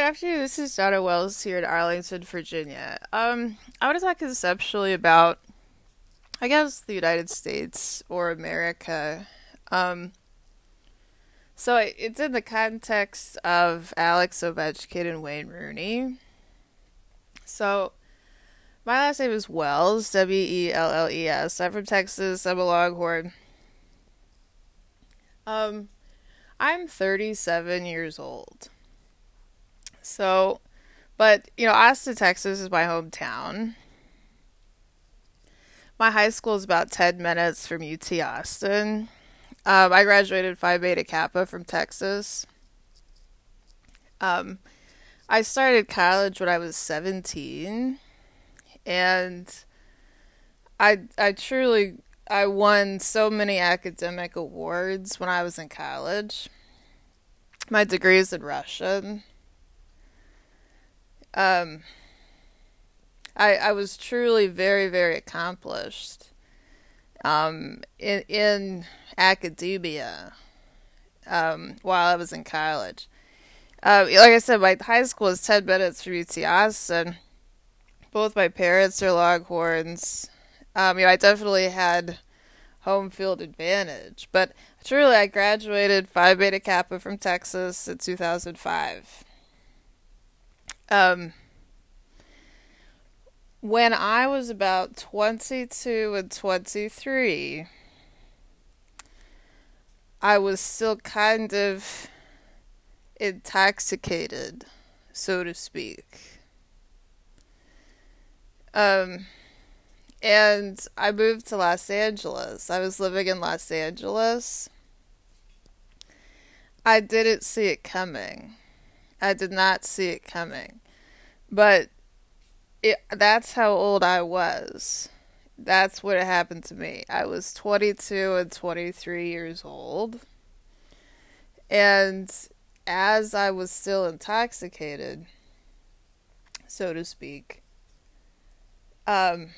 good afternoon. This is Donna Wells here in Arlington, Virginia. Um, I want to talk conceptually about, I guess, the United States or America. Um, so it's in the context of Alex Ovechkin and Wayne Rooney. So my last name is Wells, W E L L E S. I'm from Texas. I'm a Longhorn. Um, I'm 37 years old. So, but you know, Austin, Texas is my hometown. My high school is about 10 minutes from UT Austin. Um, I graduated Phi Beta Kappa from Texas. Um, I started college when I was 17, and I I truly I won so many academic awards when I was in college. My degree is in Russian um, I I was truly very very accomplished um, in in academia um, while I was in college. Uh, like I said, my high school is ten minutes from UT Austin. Both my parents are Longhorns. Um, you know, I definitely had home field advantage, but truly, I graduated Phi Beta Kappa from Texas in 2005. Um, when I was about 22 and 23, I was still kind of intoxicated, so to speak. Um, and I moved to Los Angeles. I was living in Los Angeles. I didn't see it coming. I did not see it coming. But it, that's how old I was. That's what happened to me. I was 22 and 23 years old. And as I was still intoxicated, so to speak, um,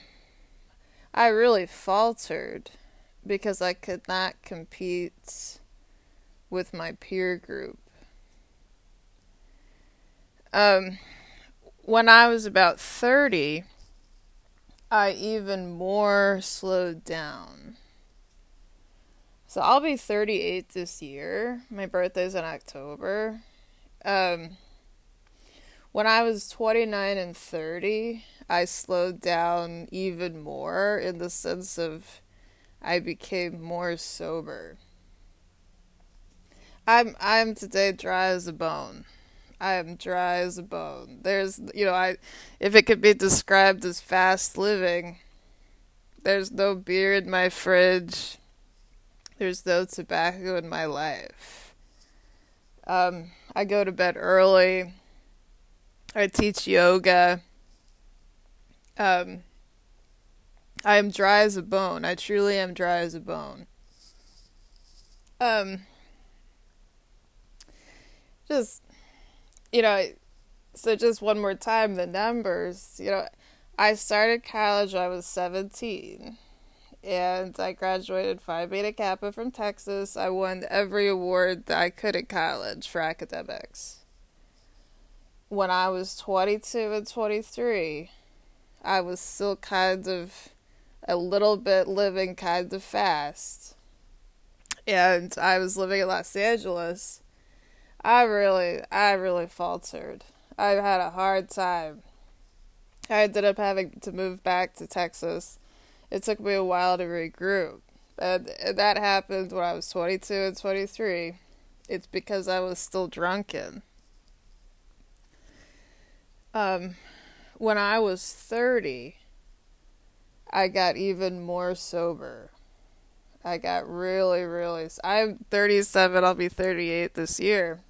I really faltered because I could not compete with my peer group. Um, when I was about 30, I even more slowed down. So I'll be 38 this year. My birthday's in October. Um, when I was 29 and 30, I slowed down even more in the sense of I became more sober. I'm I'm today dry as a bone. I am dry as a bone. There's, you know, I, if it could be described as fast living, there's no beer in my fridge. There's no tobacco in my life. Um, I go to bed early. I teach yoga. Um, I am dry as a bone. I truly am dry as a bone. Um, just you know, so just one more time, the numbers, you know, I started college I was 17 and I graduated Phi Beta Kappa from Texas. I won every award that I could at college for academics. When I was 22 and 23, I was still kind of a little bit living kind of fast. And I was living in Los Angeles I really, I really faltered. I've had a hard time. I ended up having to move back to Texas. It took me a while to regroup. And that happened when I was 22 and 23. It's because I was still drunken. Um, when I was 30, I got even more sober. I got really, really. I'm 37, I'll be 38 this year.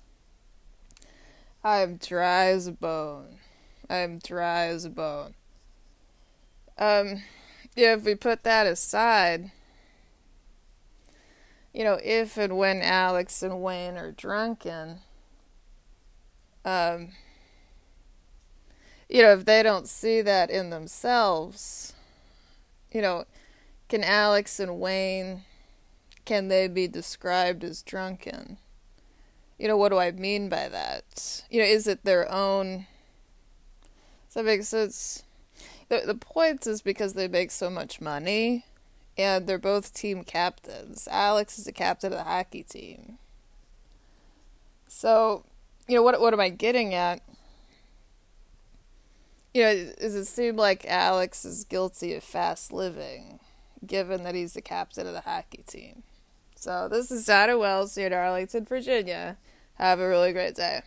I am dry as a bone. I am dry as a bone. Um, yeah, if we put that aside, you know, if and when Alex and Wayne are drunken, um, you know, if they don't see that in themselves, you know, can Alex and Wayne, can they be described as drunken? You know, what do I mean by that? You know, is it their own? Does that make sense? The the point is because they make so much money, and they're both team captains. Alex is the captain of the hockey team. So, you know, what what am I getting at? You know, does it seem like Alex is guilty of fast living, given that he's the captain of the hockey team? So, this is Donna Wells here in Arlington, Virginia. Have a really great day.